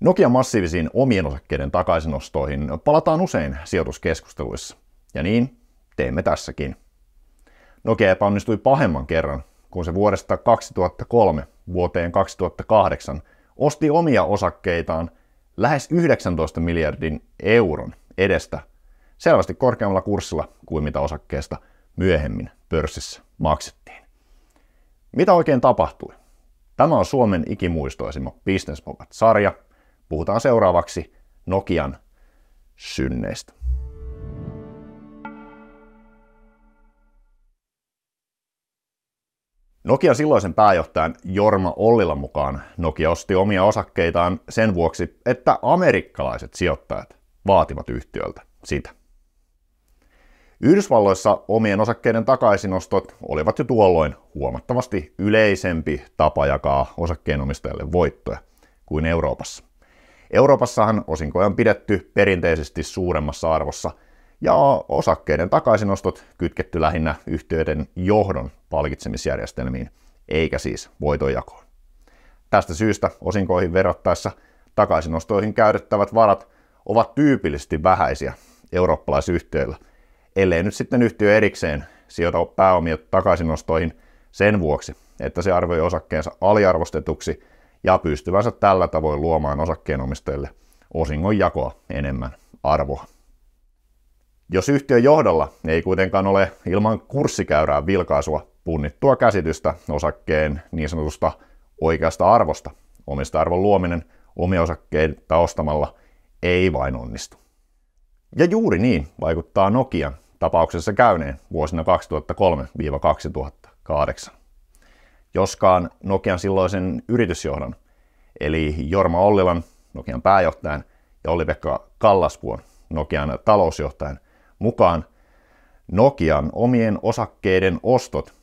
Nokia massiivisiin omien osakkeiden takaisinostoihin palataan usein sijoituskeskusteluissa, ja niin teemme tässäkin. Nokia epäonnistui pahemman kerran, kun se vuodesta 2003 vuoteen 2008 osti omia osakkeitaan lähes 19 miljardin euron edestä selvästi korkeammalla kurssilla kuin mitä osakkeesta myöhemmin pörssissä maksettiin. Mitä oikein tapahtui? Tämä on Suomen ikimuistoisima Business sarja Puhutaan seuraavaksi Nokian synneistä. Nokian silloisen pääjohtajan Jorma Ollilan mukaan Nokia osti omia osakkeitaan sen vuoksi, että amerikkalaiset sijoittajat vaativat yhtiöltä sitä. Yhdysvalloissa omien osakkeiden takaisinostot olivat jo tuolloin huomattavasti yleisempi tapa jakaa osakkeenomistajalle voittoja kuin Euroopassa. Euroopassahan osinkoja on pidetty perinteisesti suuremmassa arvossa ja osakkeiden takaisinostot kytketty lähinnä yhtiöiden johdon palkitsemisjärjestelmiin, eikä siis voitonjakoon. Tästä syystä osinkoihin verrattaessa takaisinostoihin käytettävät varat ovat tyypillisesti vähäisiä eurooppalaisyhtiöillä, ellei nyt sitten yhtiö erikseen sijoita pääomia takaisinostoihin sen vuoksi, että se arvioi osakkeensa aliarvostetuksi ja pystyvänsä tällä tavoin luomaan osakkeenomistajille osingon jakoa enemmän arvoa. Jos yhtiön johdolla ei kuitenkaan ole ilman kurssikäyrää vilkaisua punnittua käsitystä osakkeen niin sanotusta oikeasta arvosta, omista arvon luominen omia osakkeita ostamalla ei vain onnistu. Ja juuri niin vaikuttaa Nokian tapauksessa käyneen vuosina 2003-2008 joskaan Nokian silloisen yritysjohdon, eli Jorma Ollilan, Nokian pääjohtajan, ja Olli-Pekka Kallasvuon, Nokian talousjohtajan, mukaan Nokian omien osakkeiden ostot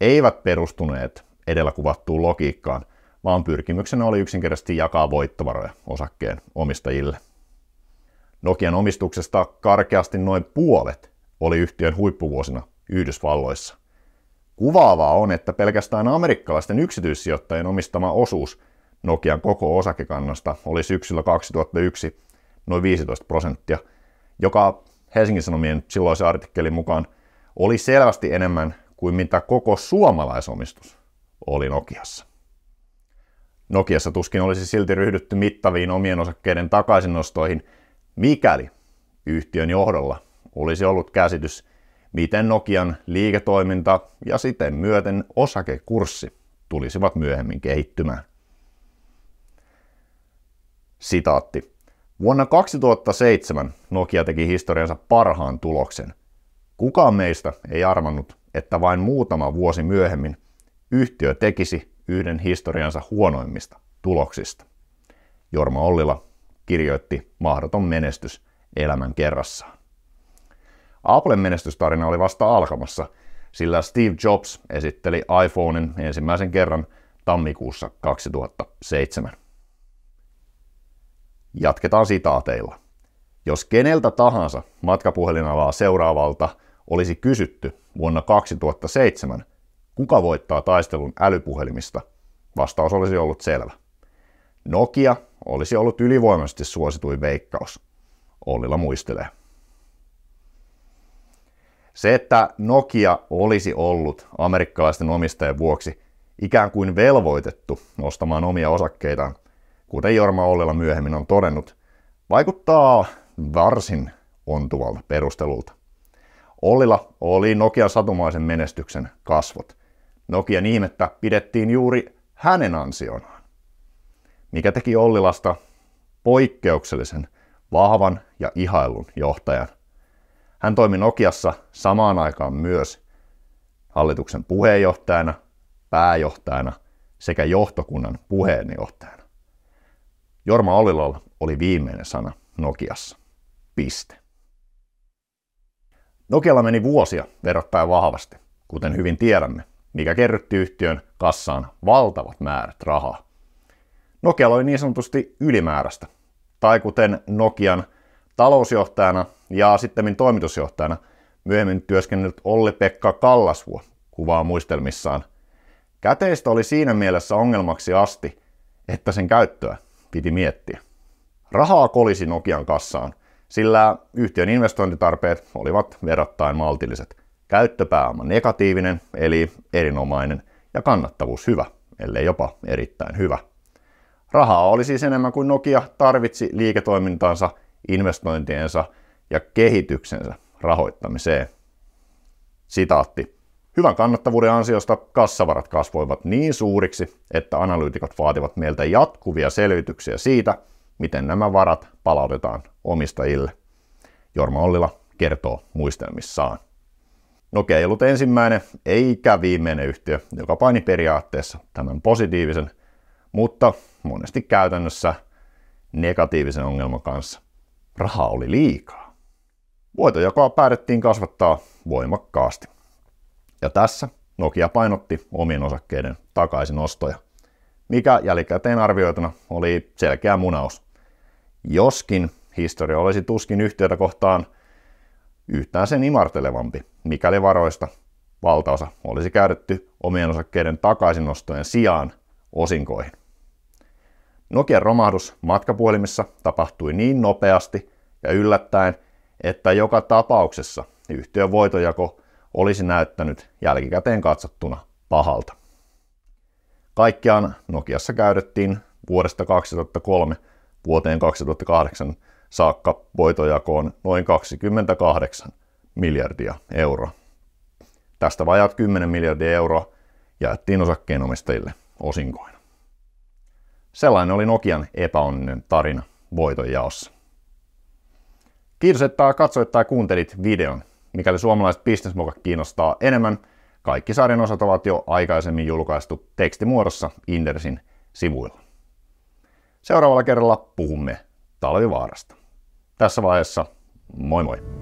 eivät perustuneet edellä kuvattuun logiikkaan, vaan pyrkimyksenä oli yksinkertaisesti jakaa voittovaroja osakkeen omistajille. Nokian omistuksesta karkeasti noin puolet oli yhtiön huippuvuosina Yhdysvalloissa – Kuvaavaa on, että pelkästään amerikkalaisten yksityissijoittajien omistama osuus Nokian koko osakekannasta oli syksyllä 2001 noin 15 prosenttia, joka Helsingin Sanomien silloisen artikkelin mukaan oli selvästi enemmän kuin mitä koko suomalaisomistus oli Nokiassa. Nokiassa tuskin olisi silti ryhdytty mittaviin omien osakkeiden takaisinostoihin, mikäli yhtiön johdolla olisi ollut käsitys miten Nokian liiketoiminta ja siten myöten osakekurssi tulisivat myöhemmin kehittymään. Sitaatti. Vuonna 2007 Nokia teki historiansa parhaan tuloksen. Kukaan meistä ei arvannut, että vain muutama vuosi myöhemmin yhtiö tekisi yhden historiansa huonoimmista tuloksista. Jorma Ollila kirjoitti mahdoton menestys elämän kerrassaan. Applen menestystarina oli vasta alkamassa, sillä Steve Jobs esitteli iPhonen ensimmäisen kerran tammikuussa 2007. Jatketaan sitaateilla. Jos keneltä tahansa matkapuhelinalaa seuraavalta olisi kysytty vuonna 2007, kuka voittaa taistelun älypuhelimista, vastaus olisi ollut selvä. Nokia olisi ollut ylivoimaisesti suosituin veikkaus. Ollilla muistelee. Se, että Nokia olisi ollut amerikkalaisten omistajien vuoksi ikään kuin velvoitettu nostamaan omia osakkeitaan, kuten Jorma Ollila myöhemmin on todennut, vaikuttaa varsin ontuvalta perustelulta. Ollila oli Nokian satumaisen menestyksen kasvot. Nokian ihmettä pidettiin juuri hänen ansionaan, mikä teki Ollilasta poikkeuksellisen vahvan ja ihailun johtajan. Hän toimi Nokiassa samaan aikaan myös hallituksen puheenjohtajana, pääjohtajana sekä johtokunnan puheenjohtajana. Jorma Ollilalla oli viimeinen sana Nokiassa. Piste. Nokialla meni vuosia verrattain vahvasti, kuten hyvin tiedämme, mikä kerrytti yhtiön kassaan valtavat määrät rahaa. Nokia oli niin sanotusti ylimääräistä, tai kuten Nokian talousjohtajana ja sitten toimitusjohtajana myöhemmin työskennellyt Olli-Pekka Kallasvuo kuvaa muistelmissaan. Käteistä oli siinä mielessä ongelmaksi asti, että sen käyttöä piti miettiä. Rahaa kolisi Nokian kassaan, sillä yhtiön investointitarpeet olivat verrattain maltilliset. Käyttöpääoma negatiivinen, eli erinomainen, ja kannattavuus hyvä, ellei jopa erittäin hyvä. Rahaa oli siis enemmän kuin Nokia tarvitsi liiketoimintaansa, investointiensa ja kehityksensä rahoittamiseen. Sitaatti. Hyvän kannattavuuden ansiosta kassavarat kasvoivat niin suuriksi, että analyytikot vaativat meiltä jatkuvia selvityksiä siitä, miten nämä varat palautetaan omistajille. Jorma Ollila kertoo muistelmissaan. Nokia ei ollut ensimmäinen eikä viimeinen yhtiö, joka paini periaatteessa tämän positiivisen, mutta monesti käytännössä negatiivisen ongelman kanssa. Rahaa oli liikaa. Voitojakoa päätettiin kasvattaa voimakkaasti. Ja tässä Nokia painotti omien osakkeiden takaisinostoja, mikä jälkikäteen arvioituna oli selkeä munaus. Joskin historia olisi tuskin yhtiötä kohtaan yhtään sen imartelevampi, mikäli varoista valtaosa olisi käytetty omien osakkeiden takaisinostojen sijaan osinkoihin. Nokian romahdus matkapuhelimissa tapahtui niin nopeasti ja yllättäen, että joka tapauksessa yhtiön voitojako olisi näyttänyt jälkikäteen katsottuna pahalta. Kaikkiaan Nokiassa käytettiin vuodesta 2003 vuoteen 2008 saakka voitojakoon noin 28 miljardia euroa. Tästä vajaat 10 miljardia euroa jaettiin osakkeenomistajille osinkoina. Sellainen oli Nokian epäonninen tarina voitonjaossa. Kiitos, että katsoit tai kuuntelit videon. Mikäli suomalaiset bisnesmokat kiinnostaa enemmän, kaikki sarjan osat ovat jo aikaisemmin julkaistu tekstimuodossa Indersin sivuilla. Seuraavalla kerralla puhumme talvivaarasta. Tässä vaiheessa moi moi!